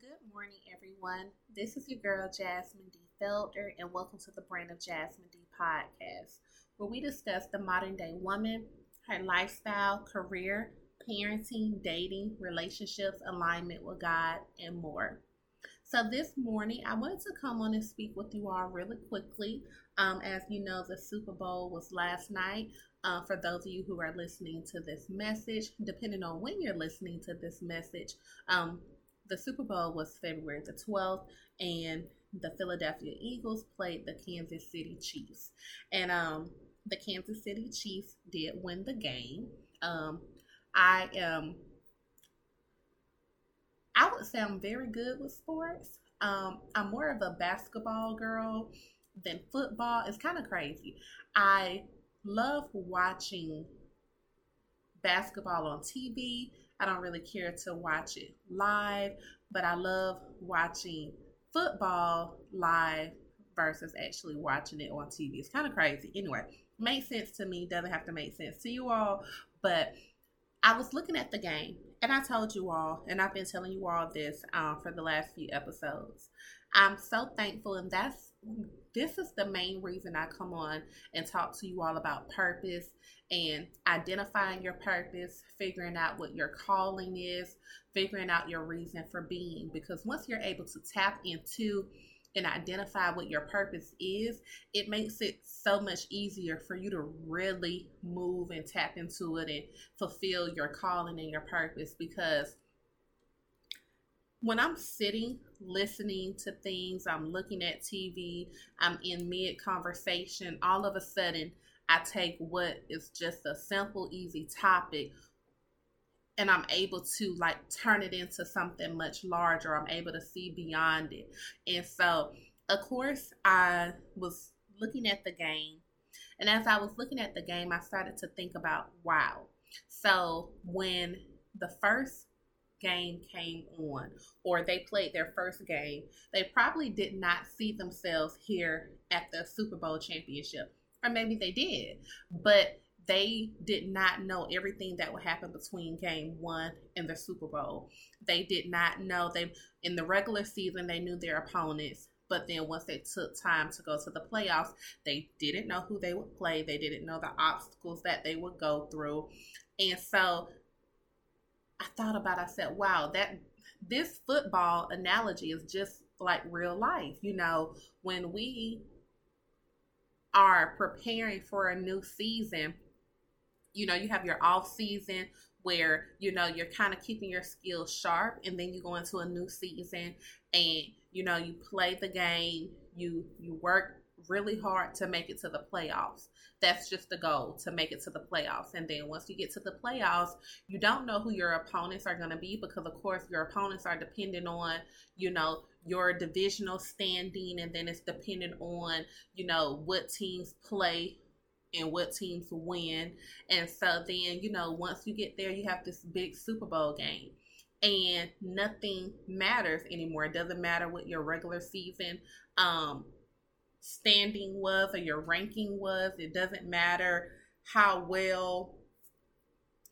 Good morning, everyone. This is your girl, Jasmine D. Felder, and welcome to the Brand of Jasmine D podcast, where we discuss the modern day woman, her lifestyle, career, parenting, dating, relationships, alignment with God, and more. So, this morning, I wanted to come on and speak with you all really quickly. Um, as you know, the Super Bowl was last night. Uh, for those of you who are listening to this message, depending on when you're listening to this message, um, the Super Bowl was February the 12th, and the Philadelphia Eagles played the Kansas City Chiefs. And um, the Kansas City Chiefs did win the game. Um, I am, I would say I'm very good with sports. Um, I'm more of a basketball girl than football. It's kind of crazy. I love watching basketball on TV. I don't really care to watch it live, but I love watching football live versus actually watching it on TV. It's kind of crazy. Anyway, makes sense to me, doesn't have to make sense to you all, but I was looking at the game and I told you all, and I've been telling you all this um, for the last few episodes. I'm so thankful, and that's this is the main reason I come on and talk to you all about purpose and identifying your purpose, figuring out what your calling is, figuring out your reason for being. Because once you're able to tap into and identify what your purpose is, it makes it so much easier for you to really move and tap into it and fulfill your calling and your purpose. Because when I'm sitting listening to things, I'm looking at TV, I'm in mid conversation, all of a sudden, I take what is just a simple, easy topic and I'm able to like turn it into something much larger. I'm able to see beyond it. And so, of course, I was looking at the game. And as I was looking at the game, I started to think about wow. So, when the first game came on or they played their first game, they probably did not see themselves here at the Super Bowl championship or maybe they did, but they did not know everything that would happen between game one and the Super Bowl. They did not know they in the regular season they knew their opponents, but then once they took time to go to the playoffs, they didn't know who they would play. They didn't know the obstacles that they would go through. And so I thought about I said, wow, that this football analogy is just like real life. You know, when we are preparing for a new season, you know, you have your off season where, you know, you're kind of keeping your skills sharp and then you go into a new season and, you know, you play the game, you you work really hard to make it to the playoffs. That's just the goal to make it to the playoffs. And then once you get to the playoffs, you don't know who your opponents are going to be because, of course, your opponents are dependent on, you know, your divisional standing. And then it's dependent on, you know, what teams play and what teams win. And so then, you know, once you get there, you have this big Super Bowl game and nothing matters anymore. It doesn't matter what your regular season um, standing was or your ranking was. It doesn't matter how well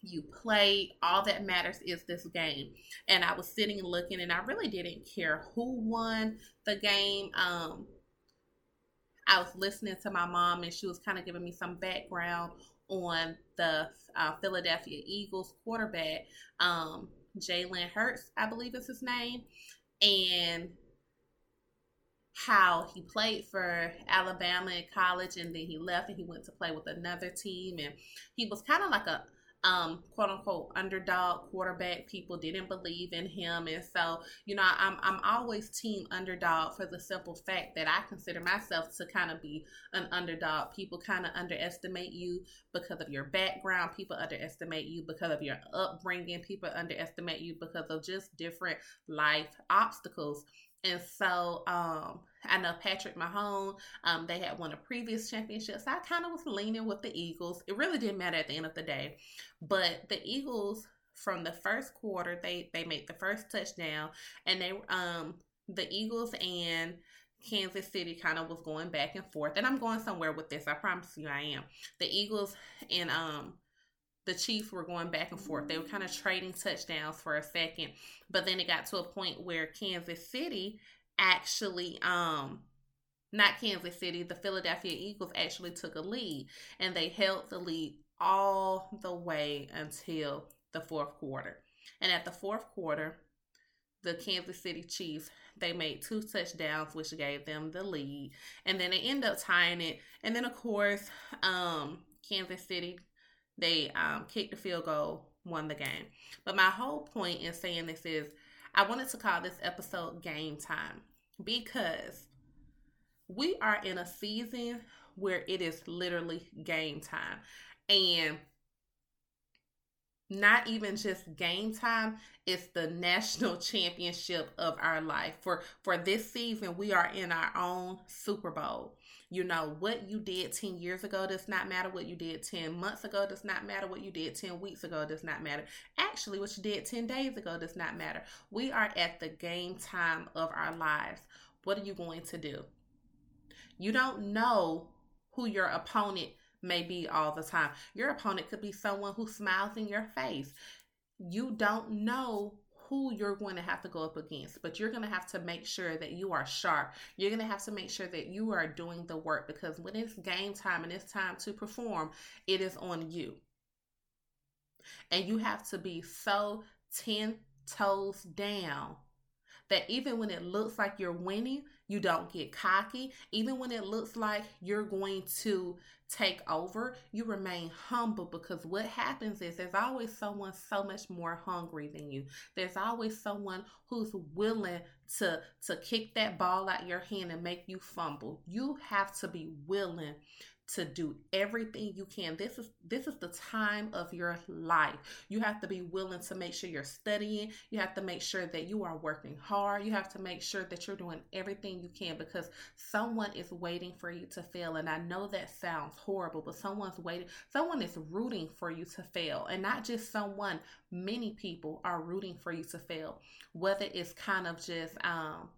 you played. All that matters is this game. And I was sitting and looking, and I really didn't care who won the game. Um, I was listening to my mom, and she was kind of giving me some background on the uh, Philadelphia Eagles quarterback, um, Jalen Hurts, I believe is his name. And how he played for Alabama in college and then he left and he went to play with another team and he was kind of like a um, quote unquote underdog quarterback. People didn't believe in him, and so you know I'm I'm always team underdog for the simple fact that I consider myself to kind of be an underdog. People kind of underestimate you because of your background. People underestimate you because of your upbringing. People underestimate you because of just different life obstacles. And so um, I know Patrick Mahone, um, they had won a previous championship. So I kind of was leaning with the Eagles. It really didn't matter at the end of the day. But the Eagles from the first quarter, they they made the first touchdown and they um the Eagles and Kansas City kind of was going back and forth. And I'm going somewhere with this. I promise you I am. The Eagles and um the Chiefs were going back and forth. They were kind of trading touchdowns for a second, but then it got to a point where Kansas City actually um not Kansas City, the Philadelphia Eagles actually took a lead and they held the lead all the way until the fourth quarter. And at the fourth quarter, the Kansas City Chiefs, they made two touchdowns, which gave them the lead. And then they end up tying it. And then, of course, um, Kansas City, they um, kicked the field goal, won the game. But my whole point in saying this is I wanted to call this episode Game Time because we are in a season where it is literally game time. And not even just game time it's the national championship of our life for for this season we are in our own super bowl you know what you did 10 years ago does not matter what you did 10 months ago does not matter. What you did 10 weeks ago does not matter. Actually what you did 10 days ago does not matter. We are at the game time of our lives. What are you going to do? You don't know who your opponent may be all the time. Your opponent could be someone who smiles in your face. You don't know who you're going to have to go up against, but you're going to have to make sure that you are sharp. You're going to have to make sure that you are doing the work because when it's game time and it's time to perform, it is on you. And you have to be so 10 toes down that even when it looks like you're winning, you don't get cocky. Even when it looks like you're going to take over, you remain humble because what happens is there's always someone so much more hungry than you. There's always someone who's willing to to kick that ball out your hand and make you fumble. You have to be willing to do everything you can. This is this is the time of your life. You have to be willing to make sure you're studying. You have to make sure that you are working hard. You have to make sure that you're doing everything you can because someone is waiting for you to fail. And I know that sounds horrible, but someone's waiting. Someone is rooting for you to fail. And not just someone, many people are rooting for you to fail. Whether it's kind of just um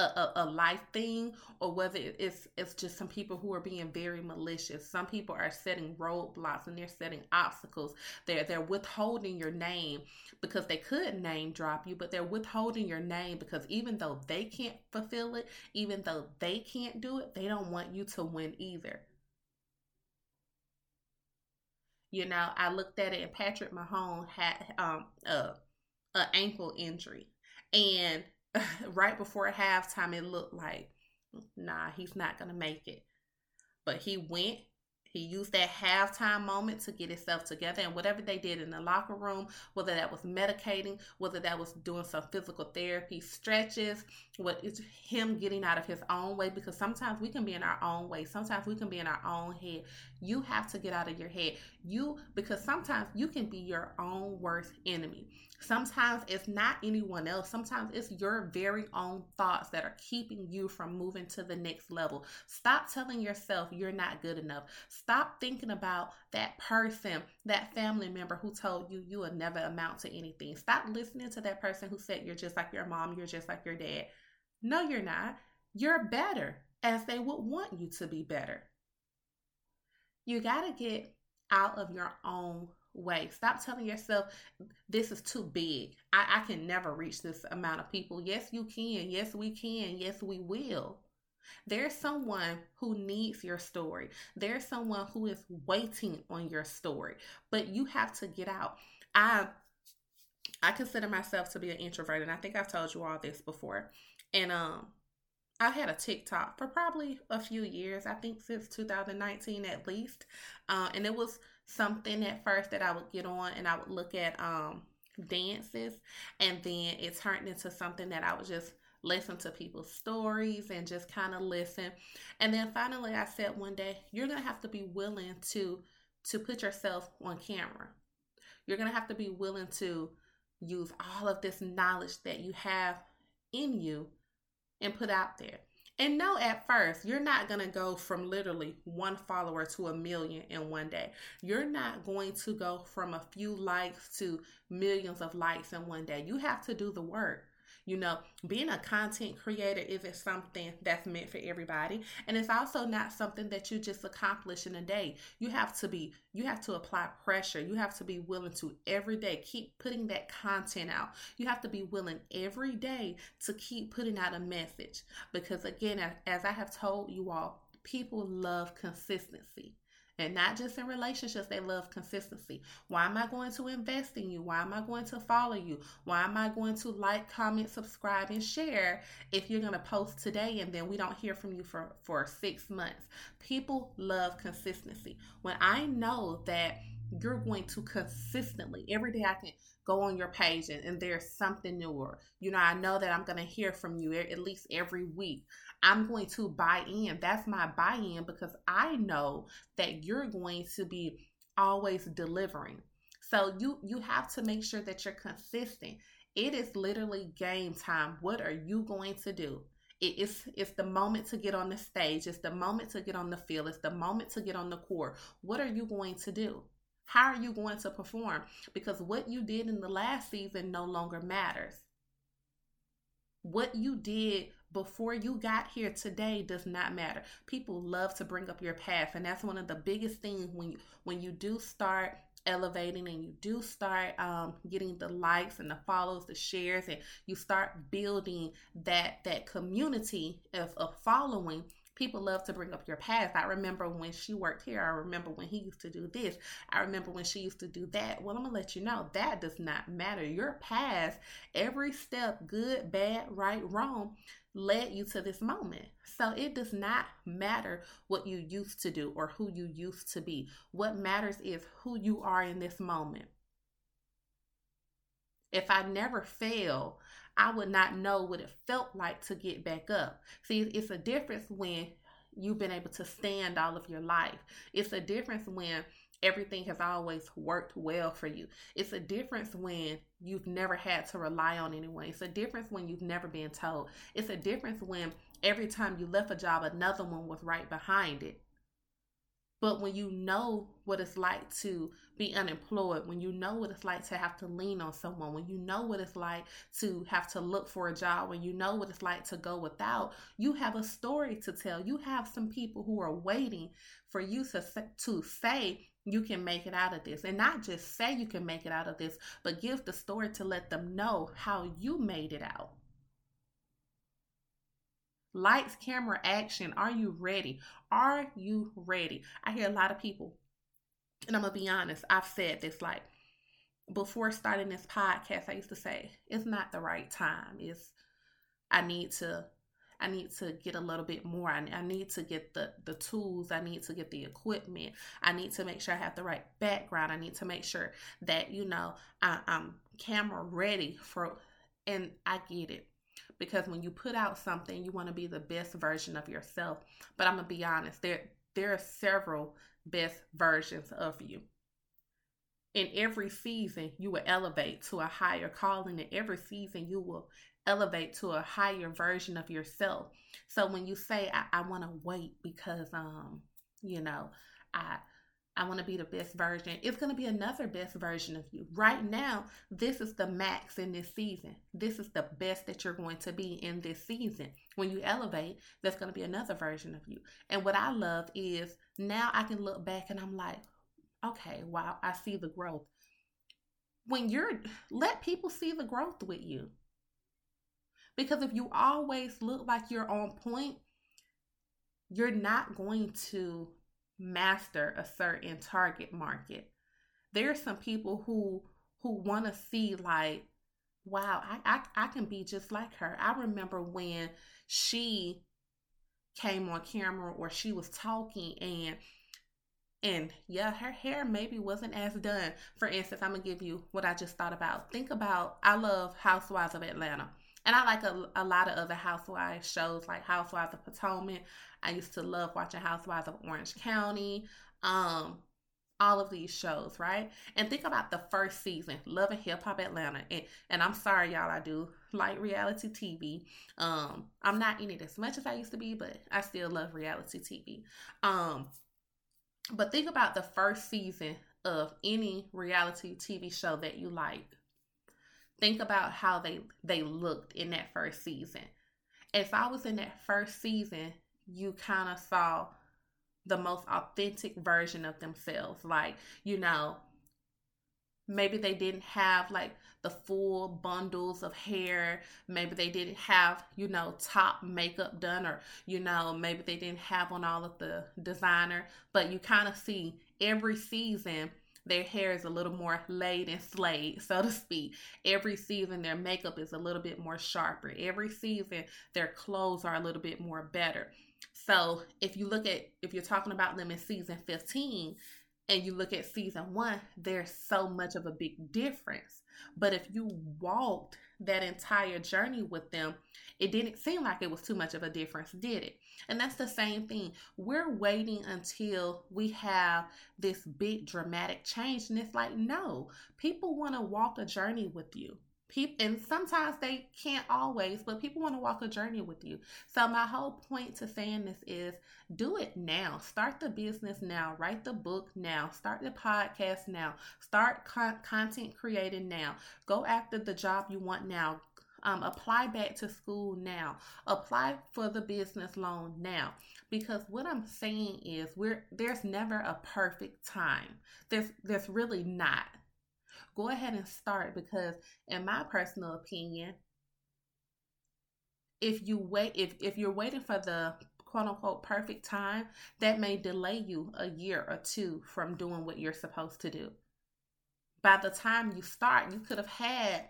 a, a, a, life thing or whether it's it's just some people who are being very malicious. Some people are setting roadblocks and they're setting obstacles. They're they're withholding your name because they could name drop you but they're withholding your name because even though they can't fulfill it even though they can't do it they don't want you to win either. You know i looked at it and patrick Mahone had um a, a ankle injury. And right before halftime, it looked like, nah, he's not going to make it. But he went. He used that halftime moment to get himself together. And whatever they did in the locker room, whether that was medicating, whether that was doing some physical therapy, stretches, what is him getting out of his own way, because sometimes we can be in our own way. Sometimes we can be in our own head. You have to get out of your head. You, because sometimes you can be your own worst enemy. Sometimes it's not anyone else. Sometimes it's your very own thoughts that are keeping you from moving to the next level. Stop telling yourself you're not good enough. Stop thinking about that person, that family member who told you you will never amount to anything. Stop listening to that person who said you're just like your mom, you're just like your dad. No, you're not. You're better, as they would want you to be better. You got to get out of your own way. Stop telling yourself this is too big. I, I can never reach this amount of people. Yes, you can. Yes, we can. Yes, we will. There's someone who needs your story. There's someone who is waiting on your story. But you have to get out. I I consider myself to be an introvert, and I think I've told you all this before. And um, I had a TikTok for probably a few years. I think since 2019 at least, uh, and it was something at first that I would get on and I would look at um dances and then it turned into something that I would just listen to people's stories and just kind of listen. And then finally I said one day, you're going to have to be willing to to put yourself on camera. You're going to have to be willing to use all of this knowledge that you have in you and put out there. And know at first, you're not going to go from literally one follower to a million in one day. You're not going to go from a few likes to millions of likes in one day. You have to do the work. You know, being a content creator isn't something that's meant for everybody. And it's also not something that you just accomplish in a day. You have to be, you have to apply pressure. You have to be willing to every day keep putting that content out. You have to be willing every day to keep putting out a message. Because again, as I have told you all, people love consistency. And not just in relationships, they love consistency. Why am I going to invest in you? Why am I going to follow you? Why am I going to like, comment, subscribe, and share if you're going to post today and then we don't hear from you for, for six months? People love consistency. When I know that you're going to consistently, every day I can go on your page and, and there's something newer. You know, I know that I'm going to hear from you at least every week. I'm going to buy in. That's my buy in because I know that you're going to be always delivering. So you you have to make sure that you're consistent. It is literally game time. What are you going to do? it's it's the moment to get on the stage. It's the moment to get on the field. It's the moment to get on the court. What are you going to do? How are you going to perform? Because what you did in the last season no longer matters. What you did before you got here today does not matter. People love to bring up your past, and that's one of the biggest things when you when you do start elevating and you do start um, getting the likes and the follows, the shares, and you start building that that community of, of following people love to bring up your past. I remember when she worked here. I remember when he used to do this. I remember when she used to do that. Well, I'm to let you know that does not matter. Your past, every step, good, bad, right, wrong, led you to this moment. So it does not matter what you used to do or who you used to be. What matters is who you are in this moment. If I never fail, I would not know what it felt like to get back up. See, it's a difference when you've been able to stand all of your life. It's a difference when everything has always worked well for you. It's a difference when you've never had to rely on anyone. It's a difference when you've never been told. It's a difference when every time you left a job, another one was right behind it. But when you know what it's like to be unemployed, when you know what it's like to have to lean on someone, when you know what it's like to have to look for a job, when you know what it's like to go without, you have a story to tell. You have some people who are waiting for you to, to say you can make it out of this. And not just say you can make it out of this, but give the story to let them know how you made it out. Lights, camera, action. Are you ready? Are you ready? I hear a lot of people, and I'm going to be honest, I've said this like before starting this podcast, I used to say, it's not the right time. It's, I need to I need to get a little bit more. I, I, need to get the the tools. I need to get the equipment. I need to make sure I have the right background. I need to make sure that you know I, I'm camera ready for. And I get it because when you put out something, you want to be the best version of yourself. But I'm gonna be honest, there there are several best versions of you. In every season, you will elevate to a higher calling. In every season, you will elevate to a higher version of yourself. So when you say, I, I want to wait because, um, you know, I I want to be the best version. It's going to be another best version of you. Right now, this is the max in this season. This is the best that you're going to be in this season. When you elevate, there's going to be another version of you. And what I love is now I can look back and I'm like, okay, wow, I see the growth. When you're, let people see the growth with you. Because if you always look like you're on point, you're not going to master a certain target market. There are some people who who want to see like, wow, I, I I can be just like her. I remember when she came on camera or she was talking and and yeah, her hair maybe wasn't as done. For instance, I'm gonna give you what I just thought about. Think about I love Housewives of Atlanta. And I like a, a lot of other housewives shows like Housewives of Potomac. I used to love watching Housewives of Orange County. Um, all of these shows, right? And think about the first season, Love and Hip Hop Atlanta. And, and I'm sorry, y'all, I do like reality TV. Um, I'm not in it as much as I used to be, but I still love reality TV. Um, but think about the first season of any reality TV show that you like think about how they they looked in that first season. If I was in that first season, you kind of saw the most authentic version of themselves. Like, you know, maybe they didn't have like the full bundles of hair maybe they didn't have you know top makeup done or you know maybe they didn't have on all of the designer but you kind of see every season their hair is a little more laid and slayed, so to speak. Every season, their makeup is a little bit more sharper. Every season, their clothes are a little bit more better. So, if you look at, if you're talking about them in season 15, and you look at season one, there's so much of a big difference. But if you walked that entire journey with them, it didn't seem like it was too much of a difference, did it? And that's the same thing. We're waiting until we have this big dramatic change. And it's like, no, people want to walk a journey with you people and sometimes they can't always but people want to walk a journey with you. So my whole point to saying this is do it now. Start the business now. Write the book now. Start the podcast now. Start con- content creating now. Go after the job you want now. Um, apply back to school now. Apply for the business loan now. Because what i'm saying is we're there's never a perfect time. There's there's really not go ahead and start because in my personal opinion if you wait if, if you're waiting for the quote unquote perfect time that may delay you a year or two from doing what you're supposed to do by the time you start you could have had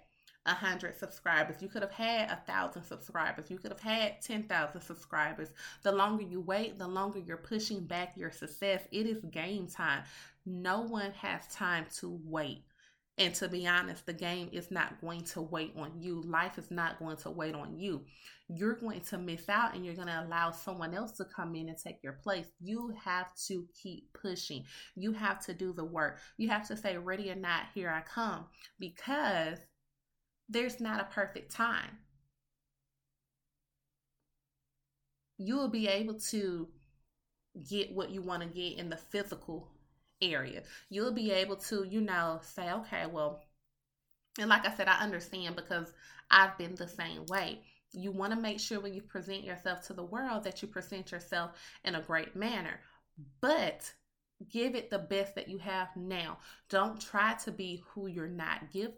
a hundred subscribers. You could have had a thousand subscribers. You could have had ten thousand subscribers. The longer you wait, the longer you're pushing back your success. It is game time. No one has time to wait. And to be honest, the game is not going to wait on you. Life is not going to wait on you. You're going to miss out and you're going to allow someone else to come in and take your place. You have to keep pushing. You have to do the work. You have to say, ready or not, here I come. Because there's not a perfect time. You will be able to get what you want to get in the physical area. You'll be able to, you know, say, okay, well, and like I said, I understand because I've been the same way. You want to make sure when you present yourself to the world that you present yourself in a great manner, but give it the best that you have now. Don't try to be who you're not. Give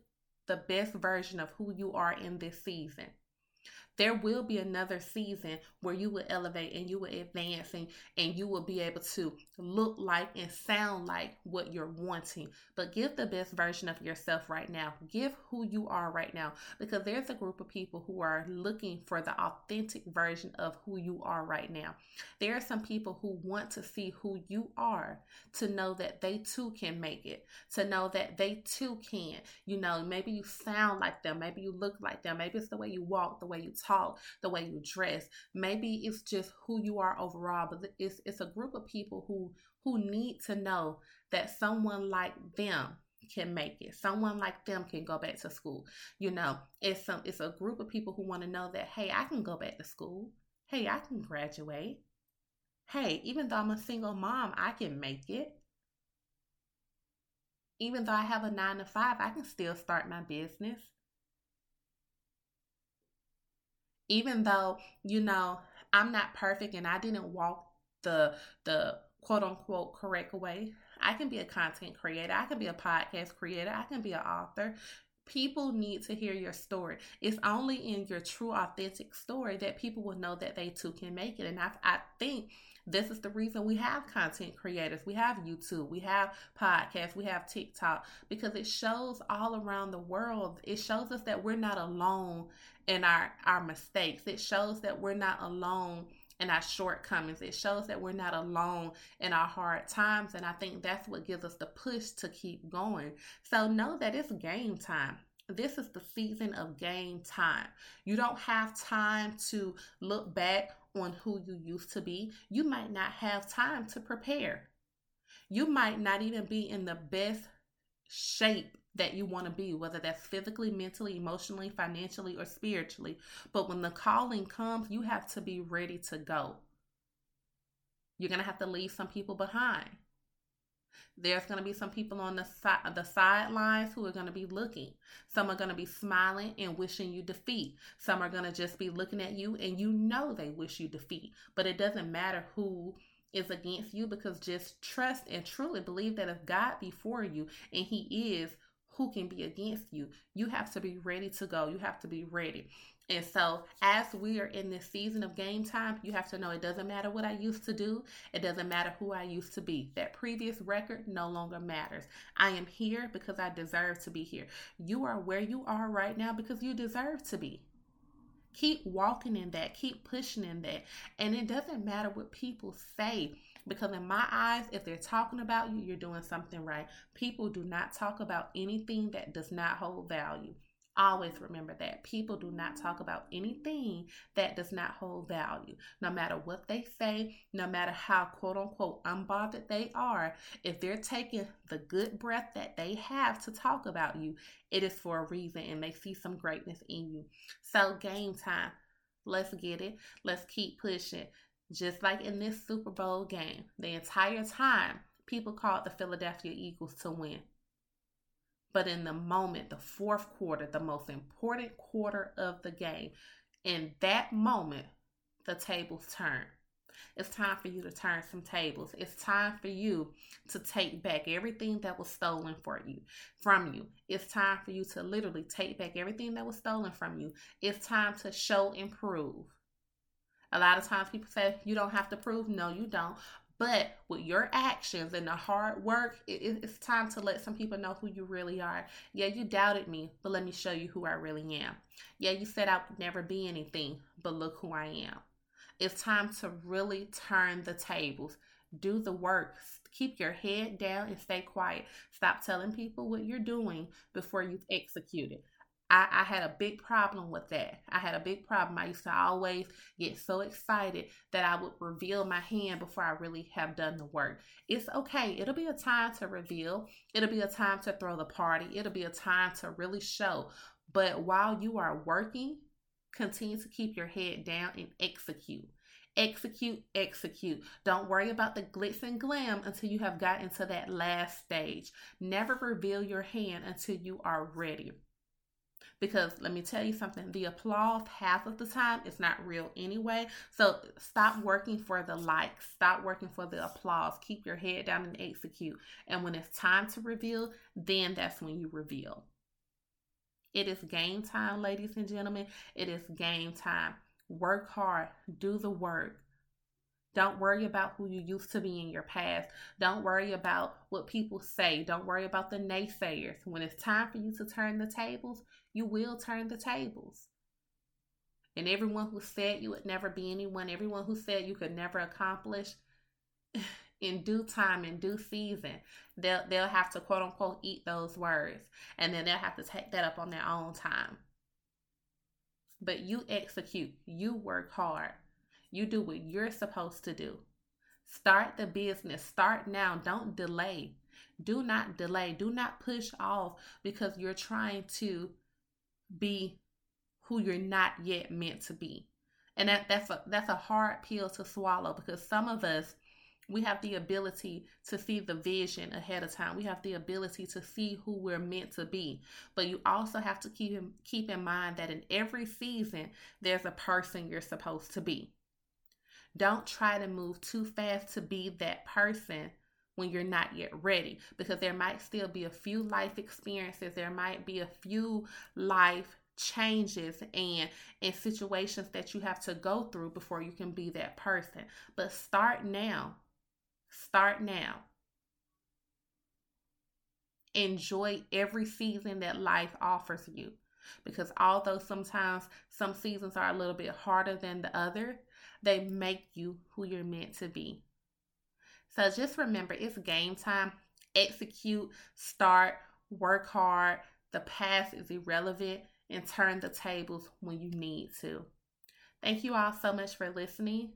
the best version of who you are in this season. There will be another season where you will elevate and you will advance and, and you will be able to look like and sound like what you're wanting. But give the best version of yourself right now. Give who you are right now because there's a group of people who are looking for the authentic version of who you are right now. There are some people who want to see who you are to know that they too can make it, to know that they too can. You know, maybe you sound like them, maybe you look like them, maybe it's the way you walk, the way you talk, the way you dress. Maybe it's just who you are overall, but it's it's a group of people who who need to know that someone like them can make it. Someone like them can go back to school. You know, it's some it's a group of people who want to know that hey, I can go back to school. Hey, I can graduate. Hey, even though I'm a single mom, I can make it. Even though I have a 9 to 5, I can still start my business. Even though you know i'm not perfect and i didn't walk the the quote unquote correct way i can be a content creator i can be a podcast creator i can be an author people need to hear your story it's only in your true authentic story that people will know that they too can make it and i, I think this is the reason we have content creators. We have YouTube, we have podcasts, we have TikTok because it shows all around the world. It shows us that we're not alone in our our mistakes. It shows that we're not alone in our shortcomings. It shows that we're not alone in our hard times and I think that's what gives us the push to keep going. So know that it's game time this is the season of game time. You don't have time to look back on who you used to be, you might not have time to prepare. You might not even be in the best shape that you want to be, whether that's physically, mentally, emotionally, financially, or spiritually. But when the calling comes, you have to be ready to go. You're going to have to leave some people behind. There's going to be some people on the side the sidelines who are going to be looking. Some are going to be smiling and wishing you defeat. Some are going to just be looking at you and you know they wish you defeat. But it doesn't matter who is against you because just trust and truly believe that if God before you and he is who can be against you you have to be ready to go you have to be ready and so, as we are in this season of game time, you have to know it doesn't matter what I used to do, it doesn't matter who I used to be. That previous record no longer matters. I am here because I deserve to be here. You are where you are right now because you deserve to be. Keep walking in that, keep pushing in that. And it doesn't matter what people say because in my eyes if they're talking about you you're doing something right people do not talk about anything that does not hold value Always remember that people do not talk about anything that does not hold value. No matter what they say, no matter how quote unquote unbothered they are, if they're taking the good breath that they have to talk about you, it is for a reason and they see some greatness in you. So, game time. Let's get it. Let's keep pushing. Just like in this Super Bowl game, the entire time, people called the Philadelphia Eagles to win. But in the moment, the fourth quarter, the most important quarter of the game, in that moment, the tables turn. It's time for you to turn some tables. It's time for you to take back everything that was stolen for you from you. It's time for you to literally take back everything that was stolen from you. It's time to show and prove. A lot of times people say you don't have to prove. No, you don't. But with your actions and the hard work, it, it's time to let some people know who you really are. Yeah, you doubted me, but let me show you who I really am. Yeah, you said I would never be anything, but look who I am. It's time to really turn the tables. Do the work. Keep your head down and stay quiet. Stop telling people what you're doing before you've executed. I, I had a big problem with that. I had a big problem. I used to always get so excited that I would reveal my hand before I really have done the work. It's okay. It'll be a time to reveal, it'll be a time to throw the party, it'll be a time to really show. But while you are working, continue to keep your head down and execute. Execute, execute. Don't worry about the glitz and glam until you have gotten to that last stage. Never reveal your hand until you are ready. Because let me tell you something, the applause half of the time is not real anyway. So stop working for the likes, stop working for the applause. Keep your head down and execute. And when it's time to reveal, then that's when you reveal. It is game time, ladies and gentlemen. It is game time. Work hard, do the work. Don't worry about who you used to be in your past. Don't worry about what people say. Don't worry about the naysayers. When it's time for you to turn the tables, you will turn the tables. And everyone who said you would never be anyone, everyone who said you could never accomplish, in due time, in due season, they'll they'll have to quote unquote eat those words. And then they'll have to take that up on their own time. But you execute, you work hard. You do what you're supposed to do. Start the business. Start now. Don't delay. Do not delay. Do not push off because you're trying to be who you're not yet meant to be. And that, that's a that's a hard pill to swallow because some of us we have the ability to see the vision ahead of time. We have the ability to see who we're meant to be. But you also have to keep in, keep in mind that in every season there's a person you're supposed to be. Don't try to move too fast to be that person when you're not yet ready because there might still be a few life experiences, there might be a few life changes and and situations that you have to go through before you can be that person. But start now. Start now. Enjoy every season that life offers you because although sometimes some seasons are a little bit harder than the other, they make you who you're meant to be. So just remember it's game time. Execute, start, work hard. The past is irrelevant and turn the tables when you need to. Thank you all so much for listening.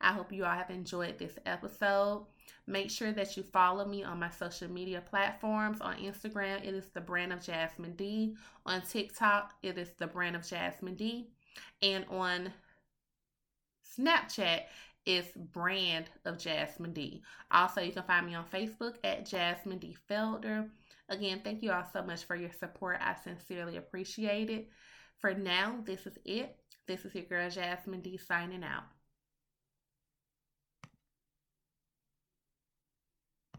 I hope you all have enjoyed this episode. Make sure that you follow me on my social media platforms. On Instagram, it is the brand of Jasmine D. On TikTok, it is the brand of Jasmine D. And on Snapchat, is brand of Jasmine D. Also, you can find me on Facebook at Jasmine D Felder. Again, thank you all so much for your support. I sincerely appreciate it. For now, this is it. This is your girl Jasmine D signing out.